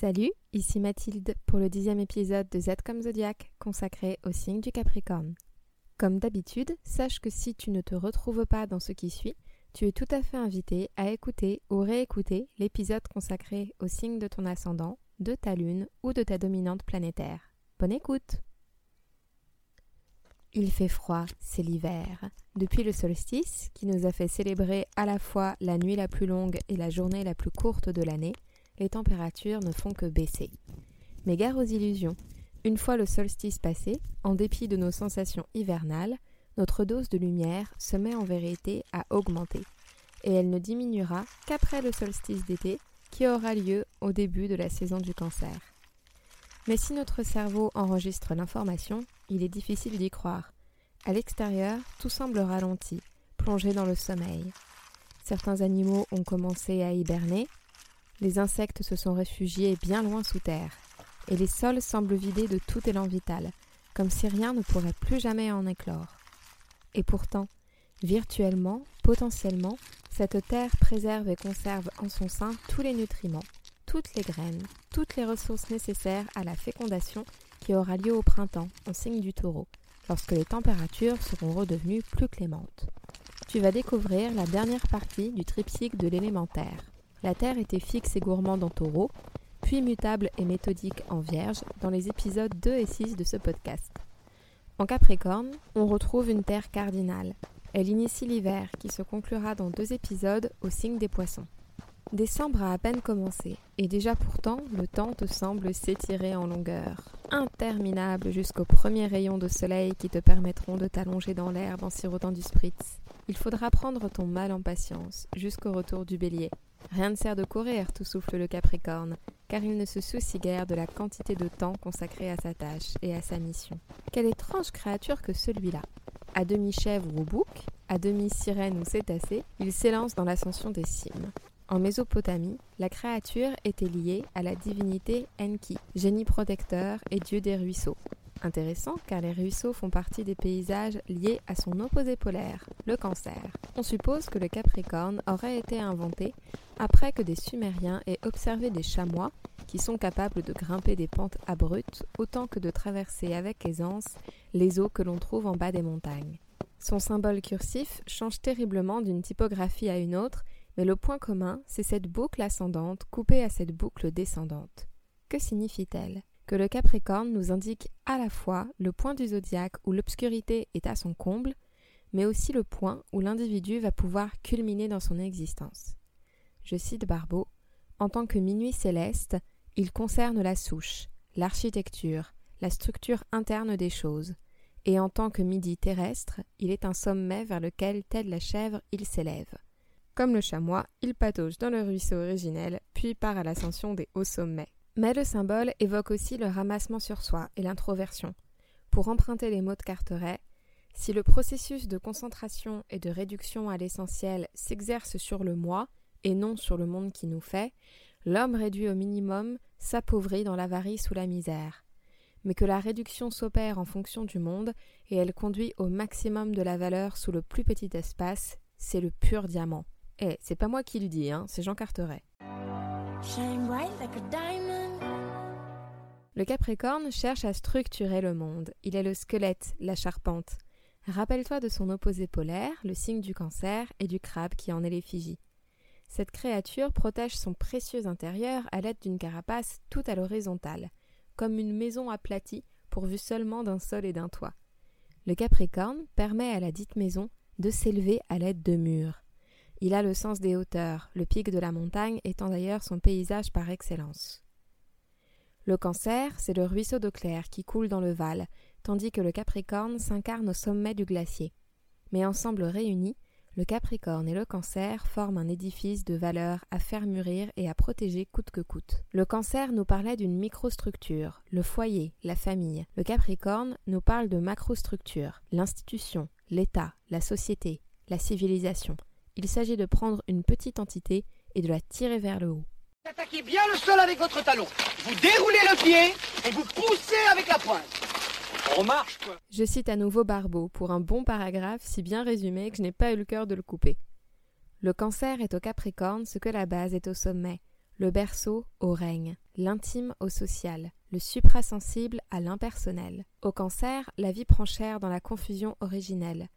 Salut, ici Mathilde pour le dixième épisode de Z comme Zodiac consacré au signe du Capricorne. Comme d'habitude, sache que si tu ne te retrouves pas dans ce qui suit, tu es tout à fait invité à écouter ou réécouter l'épisode consacré au signe de ton ascendant, de ta lune ou de ta dominante planétaire. Bonne écoute Il fait froid, c'est l'hiver. Depuis le solstice, qui nous a fait célébrer à la fois la nuit la plus longue et la journée la plus courte de l'année, les températures ne font que baisser. Mais gare aux illusions. Une fois le solstice passé, en dépit de nos sensations hivernales, notre dose de lumière se met en vérité à augmenter, et elle ne diminuera qu'après le solstice d'été qui aura lieu au début de la saison du cancer. Mais si notre cerveau enregistre l'information, il est difficile d'y croire. À l'extérieur, tout semble ralenti, plongé dans le sommeil. Certains animaux ont commencé à hiberner, les insectes se sont réfugiés bien loin sous terre, et les sols semblent vidés de tout élan vital, comme si rien ne pourrait plus jamais en éclore. Et pourtant, virtuellement, potentiellement, cette terre préserve et conserve en son sein tous les nutriments, toutes les graines, toutes les ressources nécessaires à la fécondation qui aura lieu au printemps, en signe du taureau, lorsque les températures seront redevenues plus clémentes. Tu vas découvrir la dernière partie du triptyque de l'élémentaire. La Terre était fixe et gourmande en taureau, puis mutable et méthodique en vierge dans les épisodes 2 et 6 de ce podcast. En Capricorne, on retrouve une Terre cardinale. Elle initie l'hiver qui se conclura dans deux épisodes au signe des poissons. Décembre a à peine commencé, et déjà pourtant le temps te semble s'étirer en longueur, interminable jusqu'aux premiers rayons de soleil qui te permettront de t'allonger dans l'herbe en sirotant du spritz. Il faudra prendre ton mal en patience jusqu'au retour du bélier. Rien ne sert de courir, tout souffle le Capricorne, car il ne se soucie guère de la quantité de temps consacré à sa tâche et à sa mission. Quelle étrange créature que celui-là À demi chèvre ou bouc, à demi sirène ou cétacé, il s'élance dans l'ascension des cimes. En Mésopotamie, la créature était liée à la divinité Enki, génie protecteur et dieu des ruisseaux. Intéressant car les ruisseaux font partie des paysages liés à son opposé polaire, le cancer. On suppose que le Capricorne aurait été inventé après que des Sumériens aient observé des chamois qui sont capables de grimper des pentes abruptes autant que de traverser avec aisance les eaux que l'on trouve en bas des montagnes. Son symbole cursif change terriblement d'une typographie à une autre mais le point commun, c'est cette boucle ascendante coupée à cette boucle descendante. Que signifie-t-elle? Que le Capricorne nous indique à la fois le point du zodiaque où l'obscurité est à son comble, mais aussi le point où l'individu va pouvoir culminer dans son existence. Je cite Barbeau En tant que minuit céleste, il concerne la souche, l'architecture, la structure interne des choses, et en tant que midi terrestre, il est un sommet vers lequel, telle la chèvre, il s'élève. Comme le chamois, il patauge dans le ruisseau originel, puis part à l'ascension des hauts sommets. Mais le symbole évoque aussi le ramassement sur soi et l'introversion. Pour emprunter les mots de Carteret, si le processus de concentration et de réduction à l'essentiel s'exerce sur le moi et non sur le monde qui nous fait, l'homme réduit au minimum s'appauvrit dans l'avarice ou la misère. Mais que la réduction s'opère en fonction du monde et elle conduit au maximum de la valeur sous le plus petit espace, c'est le pur diamant. Eh, c'est pas moi qui le dis, hein, c'est Jean Carteret. Le Capricorne cherche à structurer le monde. Il est le squelette, la charpente. Rappelle-toi de son opposé polaire, le signe du cancer, et du crabe qui en est l'effigie. Cette créature protège son précieux intérieur à l'aide d'une carapace toute à l'horizontale, comme une maison aplatie pourvue seulement d'un sol et d'un toit. Le Capricorne permet à la dite maison de s'élever à l'aide de murs. Il a le sens des hauteurs, le pic de la montagne étant d'ailleurs son paysage par excellence. Le cancer, c'est le ruisseau d'eau claire qui coule dans le Val, tandis que le Capricorne s'incarne au sommet du glacier. Mais ensemble réunis, le Capricorne et le Cancer forment un édifice de valeur à faire mûrir et à protéger coûte que coûte. Le Cancer nous parlait d'une microstructure, le foyer, la famille. Le Capricorne nous parle de macrostructure, l'institution, l'État, la société, la civilisation. Il s'agit de prendre une petite entité et de la tirer vers le haut. Attaquez bien le sol avec votre talon. Vous déroulez le pied et vous poussez avec la pointe. On marche, quoi. Je cite à nouveau Barbeau pour un bon paragraphe si bien résumé que je n'ai pas eu le cœur de le couper. Le cancer est au Capricorne ce que la base est au sommet. le berceau au règne, l'intime au social, le suprasensible à l'impersonnel. Au cancer, la vie prend chair dans la confusion originelle,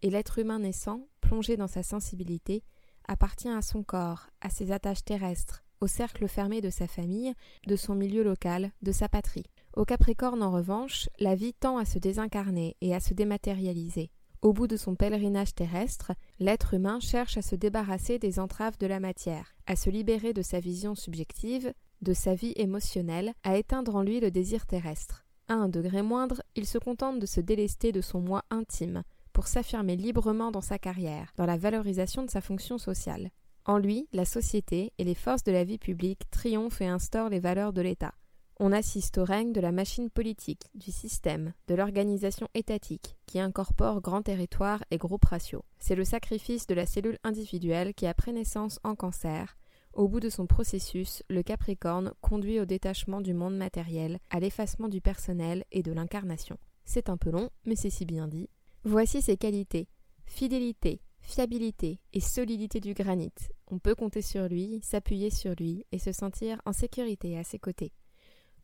et l'être humain naissant, plongé dans sa sensibilité, appartient à son corps, à ses attaches terrestres, au cercle fermé de sa famille, de son milieu local, de sa patrie. Au Capricorne, en revanche, la vie tend à se désincarner et à se dématérialiser. Au bout de son pèlerinage terrestre, l'être humain cherche à se débarrasser des entraves de la matière, à se libérer de sa vision subjective, de sa vie émotionnelle, à éteindre en lui le désir terrestre. À un degré moindre, il se contente de se délester de son moi intime, pour s'affirmer librement dans sa carrière, dans la valorisation de sa fonction sociale. En lui, la société et les forces de la vie publique triomphent et instaurent les valeurs de l'État. On assiste au règne de la machine politique, du système, de l'organisation étatique, qui incorpore grands territoires et groupes ratios. C'est le sacrifice de la cellule individuelle qui, après naissance en cancer, au bout de son processus, le Capricorne conduit au détachement du monde matériel, à l'effacement du personnel et de l'incarnation. C'est un peu long, mais c'est si bien dit. Voici ses qualités. Fidélité, fiabilité et solidité du granit. On peut compter sur lui, s'appuyer sur lui et se sentir en sécurité à ses côtés.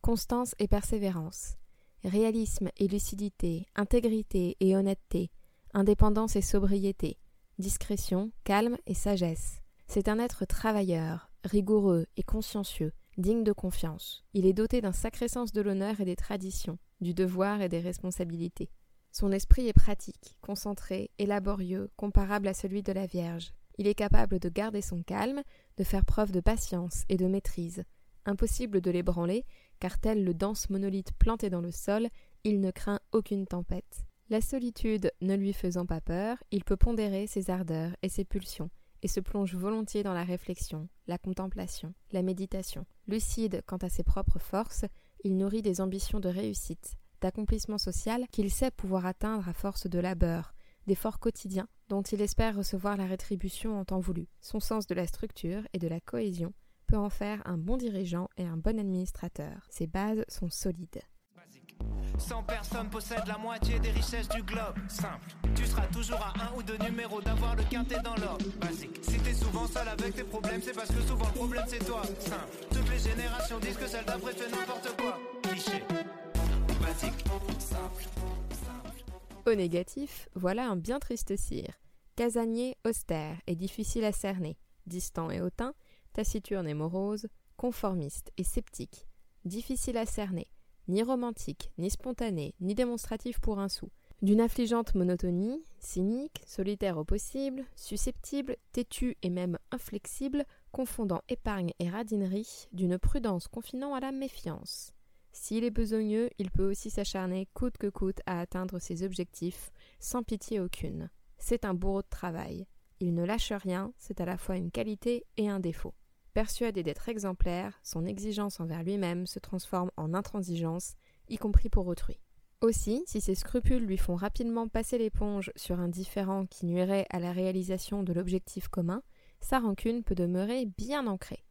Constance et persévérance. Réalisme et lucidité, intégrité et honnêteté, indépendance et sobriété, discrétion, calme et sagesse. C'est un être travailleur, rigoureux et consciencieux, digne de confiance. Il est doté d'un sacré sens de l'honneur et des traditions, du devoir et des responsabilités. Son esprit est pratique, concentré et laborieux, comparable à celui de la Vierge. Il est capable de garder son calme, de faire preuve de patience et de maîtrise. Impossible de l'ébranler, car tel le dense monolithe planté dans le sol, il ne craint aucune tempête. La solitude ne lui faisant pas peur, il peut pondérer ses ardeurs et ses pulsions, et se plonge volontiers dans la réflexion, la contemplation, la méditation. Lucide quant à ses propres forces, il nourrit des ambitions de réussite, d'accomplissement social qu'il sait pouvoir atteindre à force de labeur, d'efforts quotidiens dont il espère recevoir la rétribution en temps voulu. Son sens de la structure et de la cohésion peut en faire un bon dirigeant et un bon administrateur. Ses bases sont solides. 100 personnes possèdent la moitié des richesses du globe. Simple. Tu seras toujours à un ou deux numéros d'avoir le quintet dans l'ordre. Basique. Si t'es souvent seul avec tes problèmes, c'est parce que souvent le problème c'est toi. Simple. Toutes les générations disent que celle d'après fait n'importe quoi. Cliché. Au négatif, voilà un bien triste cire. Casanier austère et difficile à cerner, distant et hautain, taciturne et morose, conformiste et sceptique, difficile à cerner, ni romantique, ni spontané, ni démonstratif pour un sou, d'une affligeante monotonie, cynique, solitaire au possible, susceptible, têtu et même inflexible, confondant épargne et radinerie, d'une prudence confinant à la méfiance. S'il est besogneux, il peut aussi s'acharner coûte que coûte à atteindre ses objectifs, sans pitié aucune. C'est un bourreau de travail. Il ne lâche rien, c'est à la fois une qualité et un défaut. Persuadé d'être exemplaire, son exigence envers lui-même se transforme en intransigeance, y compris pour autrui. Aussi, si ses scrupules lui font rapidement passer l'éponge sur un différent qui nuirait à la réalisation de l'objectif commun, sa rancune peut demeurer bien ancrée.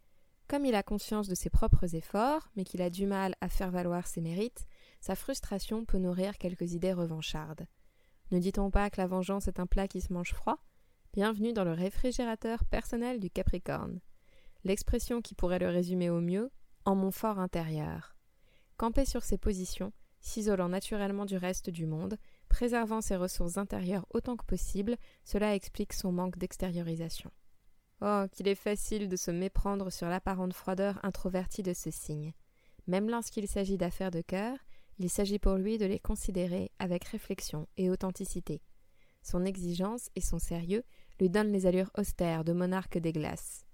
Comme il a conscience de ses propres efforts, mais qu'il a du mal à faire valoir ses mérites, sa frustration peut nourrir quelques idées revanchardes. Ne dit-on pas que la vengeance est un plat qui se mange froid? Bienvenue dans le réfrigérateur personnel du Capricorne. L'expression qui pourrait le résumer au mieux, en mon fort intérieur. Camper sur ses positions, s'isolant naturellement du reste du monde, préservant ses ressources intérieures autant que possible, cela explique son manque d'extériorisation. Oh, qu'il est facile de se méprendre sur l'apparente froideur introvertie de ce signe. Même lorsqu'il s'agit d'affaires de cœur, il s'agit pour lui de les considérer avec réflexion et authenticité. Son exigence et son sérieux lui donnent les allures austères de monarque des glaces.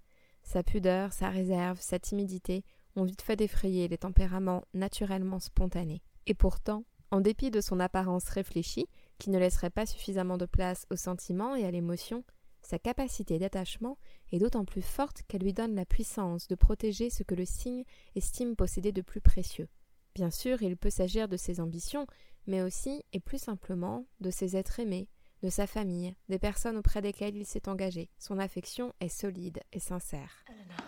Sa pudeur, sa réserve, sa timidité ont vite fait d'effrayer les tempéraments naturellement spontanés. Et pourtant, en dépit de son apparence réfléchie, qui ne laisserait pas suffisamment de place aux sentiments et à l'émotion, sa capacité d'attachement est d'autant plus forte qu'elle lui donne la puissance de protéger ce que le signe estime posséder de plus précieux. Bien sûr, il peut s'agir de ses ambitions, mais aussi et plus simplement de ses êtres aimés, de sa famille, des personnes auprès desquelles il s'est engagé. Son affection est solide et sincère. Eleanor,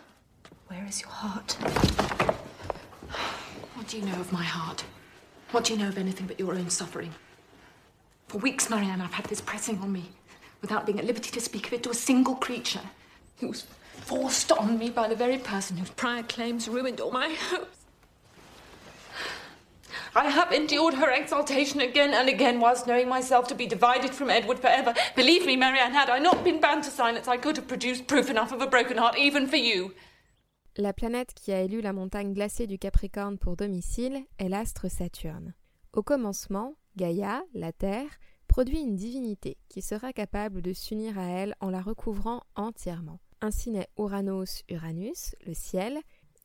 where is your heart? What do you know of my heart? What do you know of anything but your own suffering? For weeks, Marianne, I've had this pressing on me. Without being at liberty to speak of it to a single creature. It was Forced on me by the very person whose prior claims ruined all my hopes. I have endured her exaltation again and again whilst knowing myself to be divided from Edward forever. Believe me, Marianne, had I not been bound to silence, I could have produced proof enough of a broken heart, even for you. La planète qui a élu la montagne glacée du Capricorne pour domicile est l'astre Saturne. Au commencement, Gaïa, la Terre, produit une divinité qui sera capable de s'unir à elle en la recouvrant entièrement. Ainsi naît Uranos Uranus, le ciel,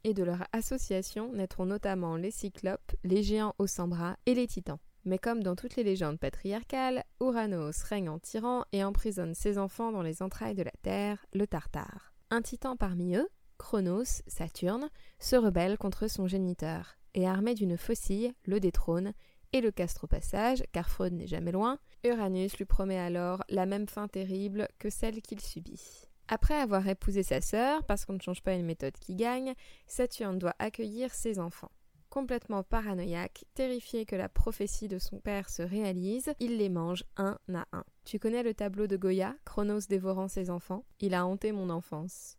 et de leur association naîtront notamment les cyclopes, les géants aux 100 bras et les titans. Mais comme dans toutes les légendes patriarcales, Uranos règne en tyran et emprisonne ses enfants dans les entrailles de la terre, le Tartare. Un titan parmi eux, Chronos, Saturne, se rebelle contre son géniteur, et armé d'une faucille, le détrône et le castre au passage, car Freud n'est jamais loin, Uranus lui promet alors la même fin terrible que celle qu'il subit. Après avoir épousé sa sœur, parce qu'on ne change pas une méthode qui gagne, Saturne doit accueillir ses enfants. Complètement paranoïaque, terrifié que la prophétie de son père se réalise, il les mange un à un. Tu connais le tableau de Goya, Chronos dévorant ses enfants? Il a hanté mon enfance.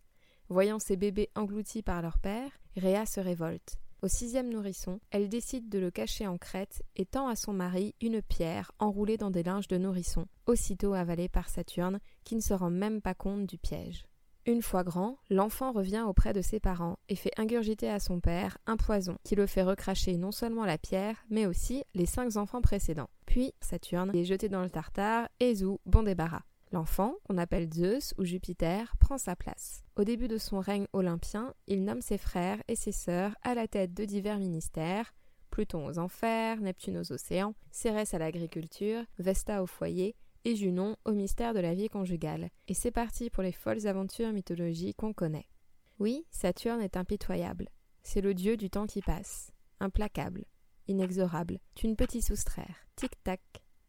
Voyant ses bébés engloutis par leur père, Rhea se révolte. Au sixième nourrisson, elle décide de le cacher en crête et tend à son mari une pierre enroulée dans des linges de nourrisson, aussitôt avalée par Saturne, qui ne se rend même pas compte du piège. Une fois grand, l'enfant revient auprès de ses parents et fait ingurgiter à son père un poison qui le fait recracher non seulement la pierre, mais aussi les cinq enfants précédents. Puis Saturne est jeté dans le Tartare et Zou, bon débarras. L'enfant, qu'on appelle Zeus ou Jupiter, prend sa place. Au début de son règne olympien, il nomme ses frères et ses sœurs à la tête de divers ministères, Pluton aux enfers, Neptune aux océans, Cérès à l'agriculture, Vesta au foyer, et Junon au mystère de la vie conjugale. Et c'est parti pour les folles aventures mythologiques qu'on connaît. Oui, Saturne est impitoyable. C'est le dieu du temps qui passe. Implacable. Inexorable. Tu ne peux t'y soustraire. Tic-tac,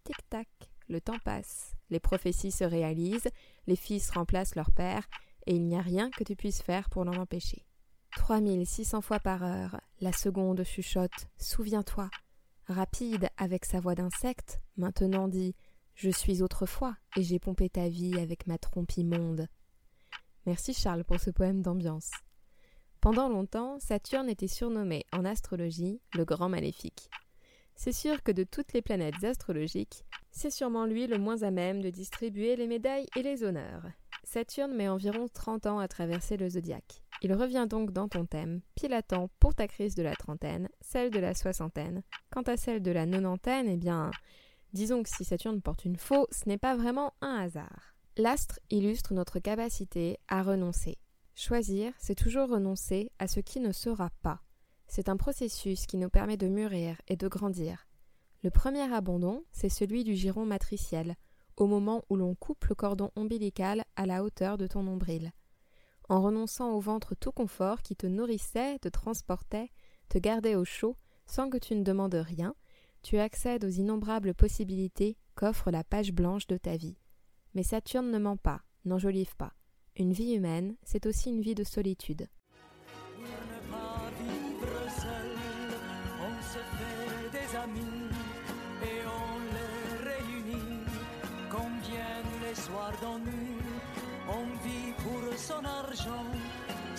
tic-tac. Le temps passe, les prophéties se réalisent, les fils remplacent leur père, et il n'y a rien que tu puisses faire pour l'en empêcher. 3600 fois par heure, la seconde chuchote Souviens-toi. Rapide avec sa voix d'insecte, maintenant dit Je suis autrefois et j'ai pompé ta vie avec ma trompe immonde. Merci Charles pour ce poème d'ambiance. Pendant longtemps, Saturne était surnommé en astrologie le grand maléfique. C'est sûr que de toutes les planètes astrologiques, c'est sûrement lui le moins à même de distribuer les médailles et les honneurs. Saturne met environ 30 ans à traverser le zodiaque. Il revient donc dans ton thème, pile à pour ta crise de la trentaine, celle de la soixantaine. Quant à celle de la nonantaine, eh bien, disons que si Saturne porte une faux, ce n'est pas vraiment un hasard. L'astre illustre notre capacité à renoncer. Choisir, c'est toujours renoncer à ce qui ne sera pas. C'est un processus qui nous permet de mûrir et de grandir. Le premier abandon, c'est celui du giron matriciel, au moment où l'on coupe le cordon ombilical à la hauteur de ton nombril. En renonçant au ventre tout confort qui te nourrissait, te transportait, te gardait au chaud, sans que tu ne demandes rien, tu accèdes aux innombrables possibilités qu'offre la page blanche de ta vie. Mais Saturne ne ment pas, n'enjolive pas. Une vie humaine, c'est aussi une vie de solitude.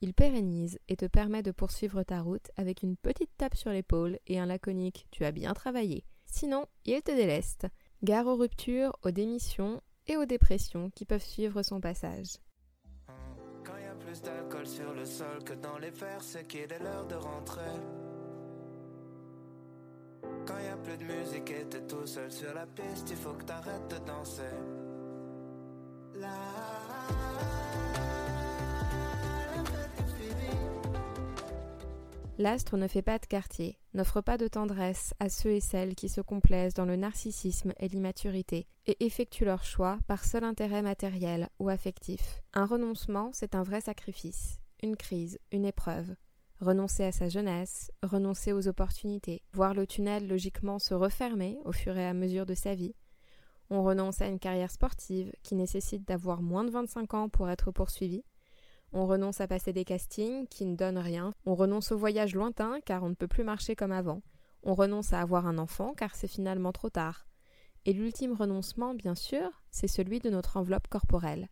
il pérennise et te permet de poursuivre ta route avec une petite tape sur l'épaule et un laconique Tu as bien travaillé. Sinon, il te déleste. Gare aux ruptures, aux démissions et aux dépressions qui peuvent suivre son passage. Quand y a plus d'alcool sur le sol que dans les verres, c'est qu'il est l'heure de rentrer. Quand y a plus de musique et t'es tout seul sur la piste, il faut que t'arrêtes de danser. L'astre ne fait pas de quartier, n'offre pas de tendresse à ceux et celles qui se complaisent dans le narcissisme et l'immaturité et effectuent leur choix par seul intérêt matériel ou affectif. Un renoncement, c'est un vrai sacrifice, une crise, une épreuve. renoncer à sa jeunesse, renoncer aux opportunités, voir le tunnel logiquement se refermer au fur et à mesure de sa vie. On renonce à une carrière sportive qui nécessite d'avoir moins de 25 ans pour être poursuivi. On renonce à passer des castings qui ne donnent rien. On renonce au voyage lointain car on ne peut plus marcher comme avant. On renonce à avoir un enfant car c'est finalement trop tard. Et l'ultime renoncement, bien sûr, c'est celui de notre enveloppe corporelle.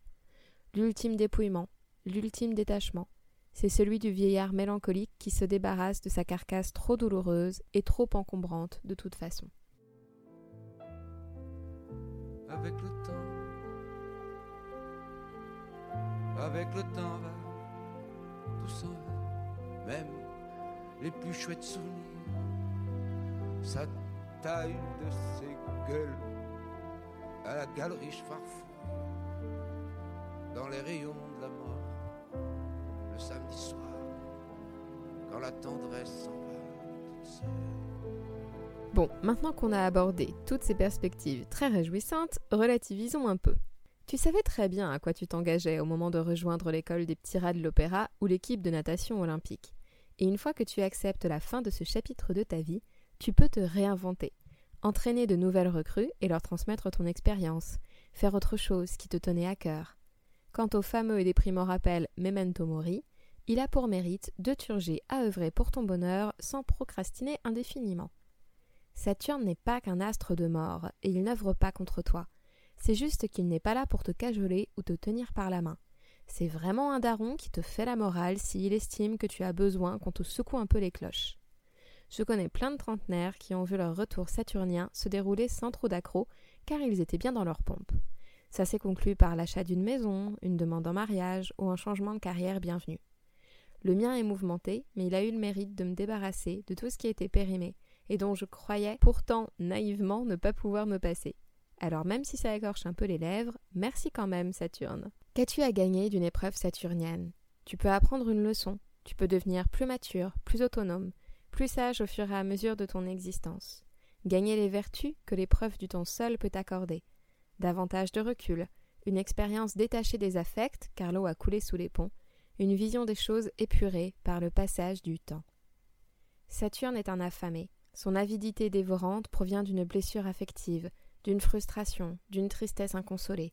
L'ultime dépouillement, l'ultime détachement, c'est celui du vieillard mélancolique qui se débarrasse de sa carcasse trop douloureuse et trop encombrante de toute façon. Avec le temps va, tout s'en va, même les plus chouettes souvenirs. Sa taille de ses gueules à la galerie Farfou, dans les rayons de la mort, le samedi soir, quand la tendresse s'en va toute seule. Bon, maintenant qu'on a abordé toutes ces perspectives très réjouissantes, relativisons un peu. Tu savais très bien à quoi tu t'engageais au moment de rejoindre l'école des petits rats de l'opéra ou l'équipe de natation olympique. Et une fois que tu acceptes la fin de ce chapitre de ta vie, tu peux te réinventer, entraîner de nouvelles recrues et leur transmettre ton expérience, faire autre chose qui te tenait à cœur. Quant au fameux et déprimant rappel Memento Mori, il a pour mérite de turger à œuvrer pour ton bonheur sans procrastiner indéfiniment. Saturne n'est pas qu'un astre de mort, et il n'œuvre pas contre toi. C'est juste qu'il n'est pas là pour te cajoler ou te tenir par la main. C'est vraiment un daron qui te fait la morale s'il estime que tu as besoin qu'on te secoue un peu les cloches. Je connais plein de trentenaires qui ont vu leur retour saturnien se dérouler sans trop d'accrocs, car ils étaient bien dans leur pompe. Ça s'est conclu par l'achat d'une maison, une demande en mariage ou un changement de carrière bienvenu. Le mien est mouvementé, mais il a eu le mérite de me débarrasser de tout ce qui était périmé et dont je croyais pourtant naïvement ne pas pouvoir me passer. Alors même si ça écorche un peu les lèvres, merci quand même Saturne. Qu'as-tu à gagner d'une épreuve saturnienne? Tu peux apprendre une leçon, tu peux devenir plus mature, plus autonome, plus sage au fur et à mesure de ton existence. Gagner les vertus que l'épreuve du temps seul peut accorder. Davantage de recul, une expérience détachée des affects, car l'eau a coulé sous les ponts, une vision des choses épurée par le passage du temps. Saturne est un affamé. Son avidité dévorante provient d'une blessure affective, d'une frustration, d'une tristesse inconsolée.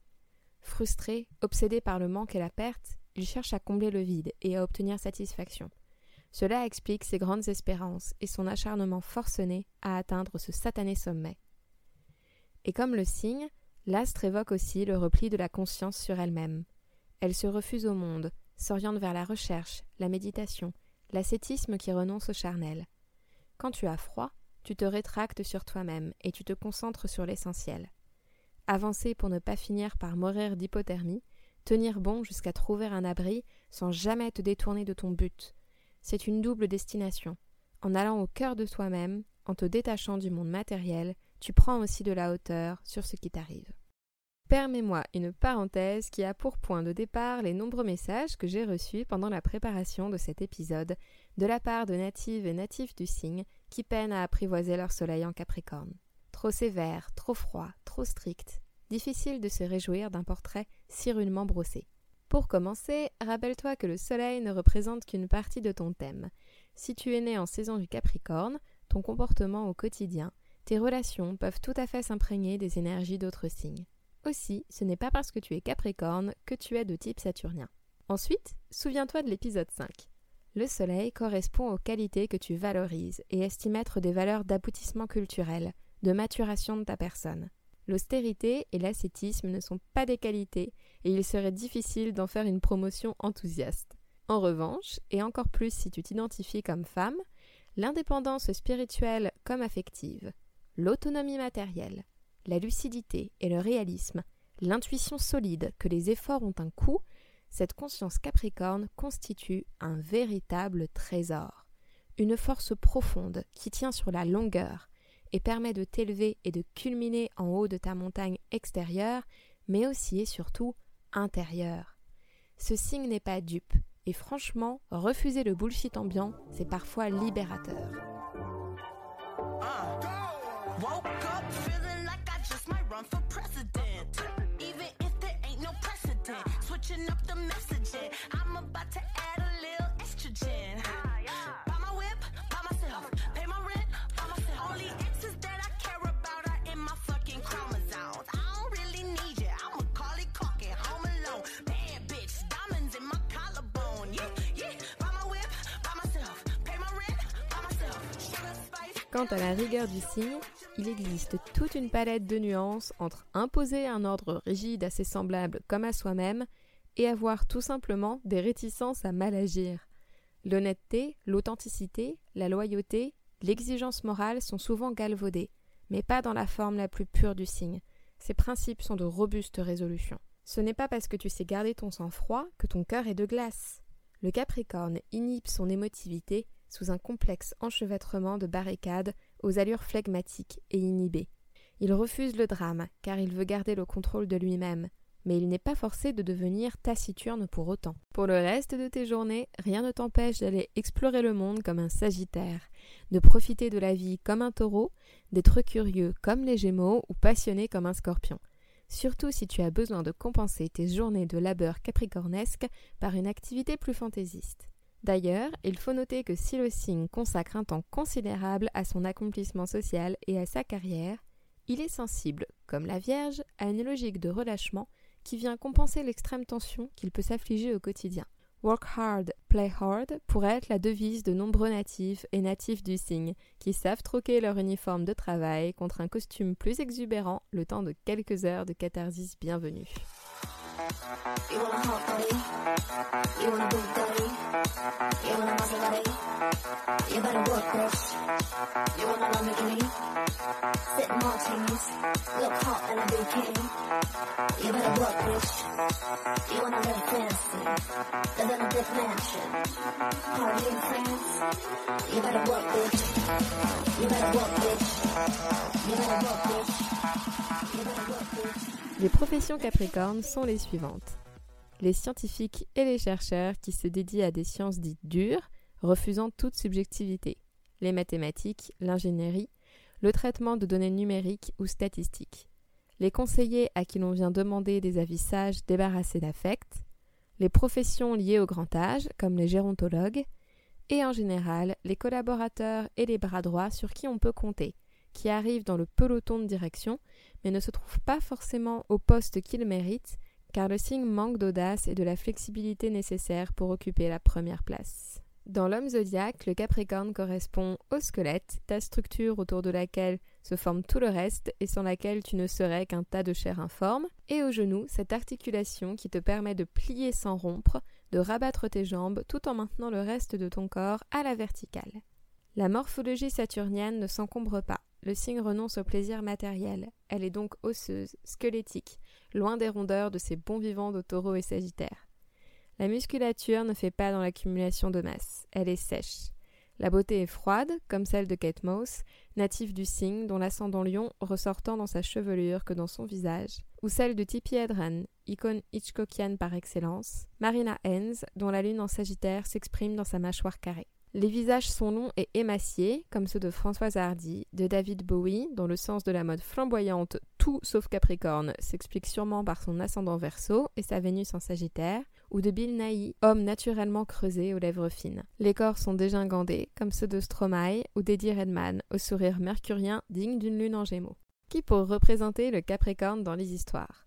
Frustré, obsédé par le manque et la perte, il cherche à combler le vide et à obtenir satisfaction. Cela explique ses grandes espérances et son acharnement forcené à atteindre ce satané sommet. Et comme le signe, l'astre évoque aussi le repli de la conscience sur elle-même. Elle se refuse au monde, s'oriente vers la recherche, la méditation, l'ascétisme qui renonce au charnel. Quand tu as froid, tu te rétractes sur toi-même et tu te concentres sur l'essentiel. Avancer pour ne pas finir par mourir d'hypothermie, tenir bon jusqu'à trouver un abri sans jamais te détourner de ton but. C'est une double destination. En allant au cœur de toi-même, en te détachant du monde matériel, tu prends aussi de la hauteur sur ce qui t'arrive. Permets-moi une parenthèse qui a pour point de départ les nombreux messages que j'ai reçus pendant la préparation de cet épisode de la part de natives et natifs du signe qui peinent à apprivoiser leur soleil en Capricorne. Trop sévère, trop froid, trop strict, difficile de se réjouir d'un portrait si rudement brossé. Pour commencer, rappelle-toi que le soleil ne représente qu'une partie de ton thème. Si tu es né en saison du Capricorne, ton comportement au quotidien, tes relations peuvent tout à fait s'imprégner des énergies d'autres signes. Aussi, ce n'est pas parce que tu es Capricorne que tu es de type saturnien. Ensuite, souviens-toi de l'épisode 5. Le soleil correspond aux qualités que tu valorises et estimes être des valeurs d'aboutissement culturel, de maturation de ta personne. L'austérité et l'ascétisme ne sont pas des qualités et il serait difficile d'en faire une promotion enthousiaste. En revanche, et encore plus si tu t'identifies comme femme, l'indépendance spirituelle comme affective, l'autonomie matérielle, la lucidité et le réalisme, l'intuition solide que les efforts ont un coût, cette conscience capricorne constitue un véritable trésor, une force profonde qui tient sur la longueur et permet de t'élever et de culminer en haut de ta montagne extérieure, mais aussi et surtout intérieure. Ce signe n'est pas dupe, et franchement, refuser le bullshit ambiant, c'est parfois libérateur. Woke I'm about to add a little estrogen. Yeah. Buy myself. Pay my rent, buy myself. Only exes that I care about are in my fucking chromosomes. I don't really need you. I'm a collie cocky, home alone. Bad bitch, diamonds in my collarbone. Yeah, yeah. Buy my whip, buy myself. Pay my rent, Quant à la rigueur du signe, il existe toute une palette de nuances entre imposer un ordre rigide assez semblable comme à soi-même et avoir tout simplement des réticences à mal agir. L'honnêteté, l'authenticité, la loyauté, l'exigence morale sont souvent galvaudés, mais pas dans la forme la plus pure du signe. Ces principes sont de robustes résolutions. Ce n'est pas parce que tu sais garder ton sang-froid que ton cœur est de glace. Le Capricorne inhibe son émotivité sous un complexe enchevêtrement de barricades aux allures flegmatiques et inhibées. Il refuse le drame car il veut garder le contrôle de lui-même, mais il n'est pas forcé de devenir taciturne pour autant. Pour le reste de tes journées, rien ne t'empêche d'aller explorer le monde comme un Sagittaire, de profiter de la vie comme un taureau, d'être curieux comme les Gémeaux ou passionné comme un Scorpion. Surtout si tu as besoin de compenser tes journées de labeur capricornesque par une activité plus fantaisiste. D'ailleurs, il faut noter que si le signe consacre un temps considérable à son accomplissement social et à sa carrière, il est sensible, comme la Vierge, à une logique de relâchement qui vient compenser l'extrême tension qu'il peut s'affliger au quotidien. Work hard, play hard pourrait être la devise de nombreux natifs et natifs du signe qui savent troquer leur uniforme de travail contre un costume plus exubérant le temps de quelques heures de catharsis bienvenue. You want a hot body? You want a big daddy? You wanna a Maserati? You better work, bitch. You wanna a Lamborghini? Sip martinis, look hot in a bikini. You better work, bitch. You wanna live fancy, live in a big mansion, party in France. You better work, bitch. You better work, bitch. You better work, bitch. You better work, bitch. Les professions capricornes sont les suivantes. Les scientifiques et les chercheurs qui se dédient à des sciences dites dures, refusant toute subjectivité. Les mathématiques, l'ingénierie, le traitement de données numériques ou statistiques. Les conseillers à qui l'on vient demander des avis sages débarrassés d'affect. Les professions liées au grand âge, comme les gérontologues. Et en général, les collaborateurs et les bras droits sur qui on peut compter, qui arrivent dans le peloton de direction, mais ne se trouvent pas forcément au poste qu'ils méritent, car le signe manque d'audace et de la flexibilité nécessaire pour occuper la première place. Dans l'homme zodiaque, le Capricorne correspond au squelette, ta structure autour de laquelle se forme tout le reste et sans laquelle tu ne serais qu'un tas de chair informe, et au genou, cette articulation qui te permet de plier sans rompre, de rabattre tes jambes tout en maintenant le reste de ton corps à la verticale. La morphologie saturnienne ne s'encombre pas. Le signe renonce au plaisir matériel. Elle est donc osseuse, squelettique, loin des rondeurs de ces bons vivants de taureau et sagittaire. La musculature ne fait pas dans l'accumulation de masse, elle est sèche. La beauté est froide, comme celle de Kate Moss, native du signe dont l'ascendant lion ressortant dans sa chevelure que dans son visage, ou celle de Tippi Hedren, icône Hitchcockienne par excellence, Marina Hens, dont la lune en sagittaire s'exprime dans sa mâchoire carrée. Les visages sont longs et émaciés, comme ceux de Françoise Hardy, de David Bowie, dont le sens de la mode flamboyante, tout sauf Capricorne, s'explique sûrement par son ascendant verso et sa Vénus en Sagittaire, ou de Bill Nighy, homme naturellement creusé aux lèvres fines. Les corps sont dégingandés, comme ceux de Stromae ou d'Eddie Redman, au sourire mercurien digne d'une lune en gémeaux. Qui pour représenter le Capricorne dans les histoires?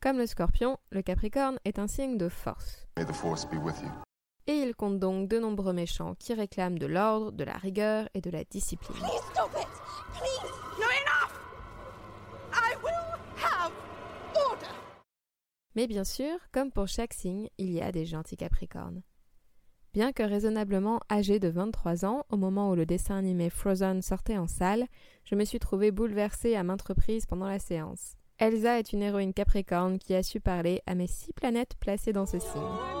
Comme le Scorpion, le Capricorne est un signe de force. May the force be with you. Et il compte donc de nombreux méchants qui réclament de l'ordre, de la rigueur et de la discipline. Mais bien sûr, comme pour chaque signe, il y a des gentils capricornes. Bien que raisonnablement âgé de 23 ans, au moment où le dessin animé Frozen sortait en salle, je me suis trouvée bouleversée à maintes reprises pendant la séance. Elsa est une héroïne capricorne qui a su parler à mes six planètes placées dans ce signe.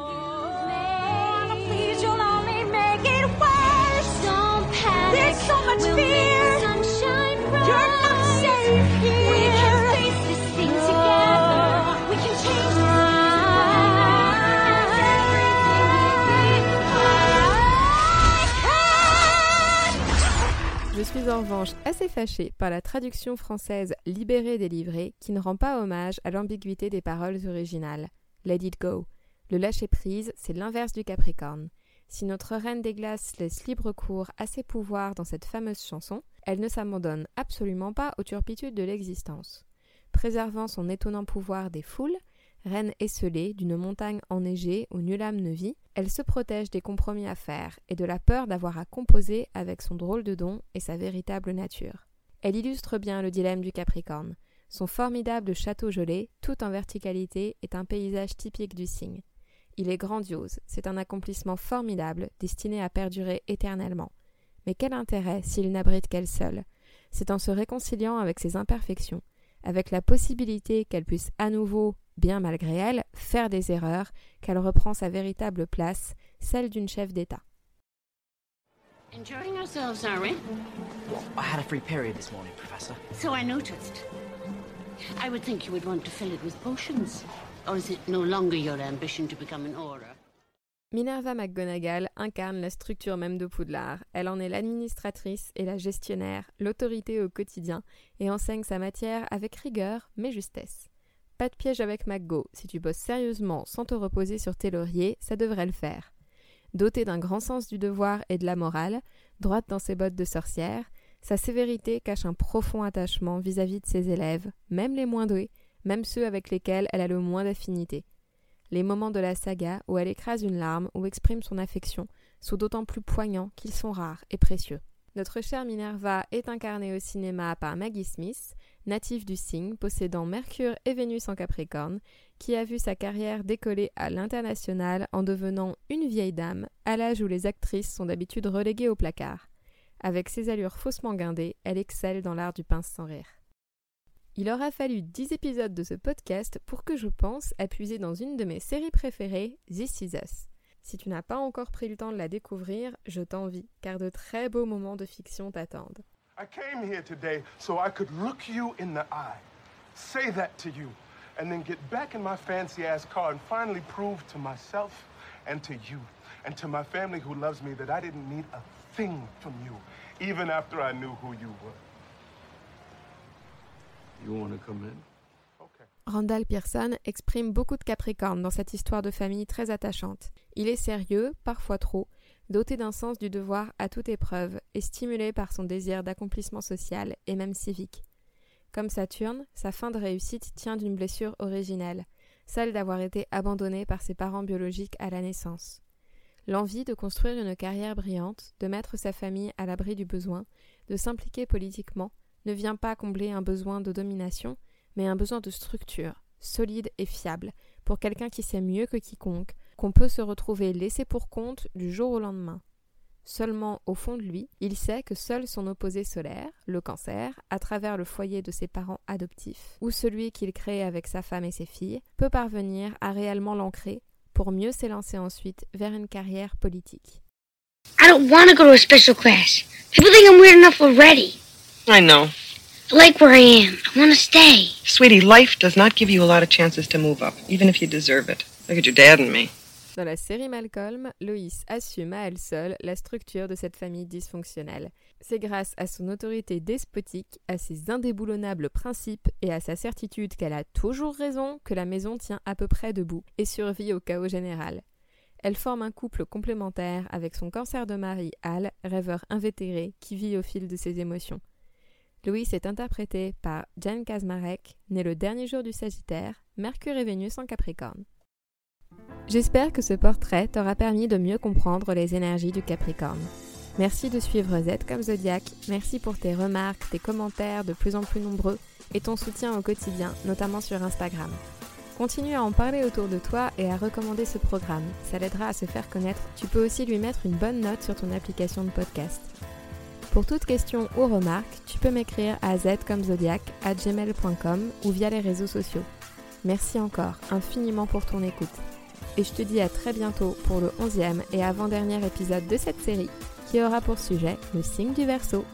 Suis en revanche assez fâchée par la traduction française libérée délivrée qui ne rend pas hommage à l'ambiguïté des paroles originales. Let it go. Le lâcher-prise, c'est l'inverse du Capricorne. Si notre reine des glaces laisse libre cours à ses pouvoirs dans cette fameuse chanson, elle ne s'abandonne absolument pas aux turpitudes de l'existence. Préservant son étonnant pouvoir des foules, reine esselée d'une montagne enneigée où nulle âme ne vit, elle se protège des compromis à faire et de la peur d'avoir à composer avec son drôle de don et sa véritable nature. Elle illustre bien le dilemme du Capricorne. Son formidable château gelé, tout en verticalité, est un paysage typique du signe. Il est grandiose, c'est un accomplissement formidable, destiné à perdurer éternellement. Mais quel intérêt s'il n'abrite qu'elle seule? C'est en se réconciliant avec ses imperfections, avec la possibilité qu'elle puisse à nouveau, bien malgré elle, faire des erreurs, qu'elle reprend sa véritable place, celle d'une chef d'État. Enjoying ourselves, are we? Well, I had a free period this morning, Professor. So I noticed. I would think you would want to fill it with potions. Or is it no longer your ambition to become an aura? Minerva McGonagall incarne la structure même de Poudlard. Elle en est l'administratrice et la gestionnaire, l'autorité au quotidien, et enseigne sa matière avec rigueur mais justesse. Pas de piège avec McGo. Si tu bosses sérieusement sans te reposer sur tes lauriers, ça devrait le faire. Dotée d'un grand sens du devoir et de la morale, droite dans ses bottes de sorcière, sa sévérité cache un profond attachement vis-à-vis de ses élèves, même les moins doués, même ceux avec lesquels elle a le moins d'affinité. Les moments de la saga où elle écrase une larme ou exprime son affection sont d'autant plus poignants qu'ils sont rares et précieux. Notre chère Minerva est incarnée au cinéma par Maggie Smith, native du signe, possédant Mercure et Vénus en Capricorne, qui a vu sa carrière décoller à l'international en devenant une vieille dame, à l'âge où les actrices sont d'habitude reléguées au placard. Avec ses allures faussement guindées, elle excelle dans l'art du pince sans rire. Il aura fallu 10 épisodes de ce podcast pour que je pense à puiser dans une de mes séries préférées, This Is Us. Si tu n'as pas encore pris le temps de la découvrir, je t'envie, car de très beaux moments de fiction t'attendent. I came here today so I could look you in the eye, say that to you, and then get back in my fancy ass car and finally prove to myself and to you and to my family who loves me that I didn't need a thing from you, even after I knew who you were. You want to come in? Randall Pearson exprime beaucoup de Capricorne dans cette histoire de famille très attachante. Il est sérieux, parfois trop, doté d'un sens du devoir à toute épreuve et stimulé par son désir d'accomplissement social et même civique. Comme Saturne, sa fin de réussite tient d'une blessure originelle, celle d'avoir été abandonné par ses parents biologiques à la naissance. L'envie de construire une carrière brillante, de mettre sa famille à l'abri du besoin, de s'impliquer politiquement, ne vient pas combler un besoin de domination, mais un besoin de structure, solide et fiable, pour quelqu'un qui sait mieux que quiconque qu'on peut se retrouver laissé pour compte du jour au lendemain. Seulement, au fond de lui, il sait que seul son opposé solaire, le cancer, à travers le foyer de ses parents adoptifs, ou celui qu'il crée avec sa femme et ses filles, peut parvenir à réellement l'ancrer pour mieux s'élancer ensuite vers une carrière politique. I don't want to go to a special class. People think I'm weird enough already. I know. Like where I am. I want to stay. Sweetie, life does not give you a lot of chances to move up, even if you deserve it. Look at your dad and me. Dans la série Malcolm, Loïs assume à elle seule la structure de cette famille dysfonctionnelle. C'est grâce à son autorité despotique, à ses indéboulonnables principes et à sa certitude qu'elle a toujours raison que la maison tient à peu près debout et survit au chaos général. Elle forme un couple complémentaire avec son cancer de mari Al, rêveur invétéré qui vit au fil de ses émotions. Louis est interprété par Jan Kazmarek, né le dernier jour du Sagittaire, Mercure et Vénus en Capricorne. J'espère que ce portrait t'aura permis de mieux comprendre les énergies du Capricorne. Merci de suivre Z comme Zodiac, merci pour tes remarques, tes commentaires de plus en plus nombreux et ton soutien au quotidien, notamment sur Instagram. Continue à en parler autour de toi et à recommander ce programme, ça l'aidera à se faire connaître. Tu peux aussi lui mettre une bonne note sur ton application de podcast. Pour toute question ou remarque, tu peux m'écrire à gmail.com ou via les réseaux sociaux. Merci encore infiniment pour ton écoute. Et je te dis à très bientôt pour le 11e et avant-dernier épisode de cette série qui aura pour sujet le signe du Verseau.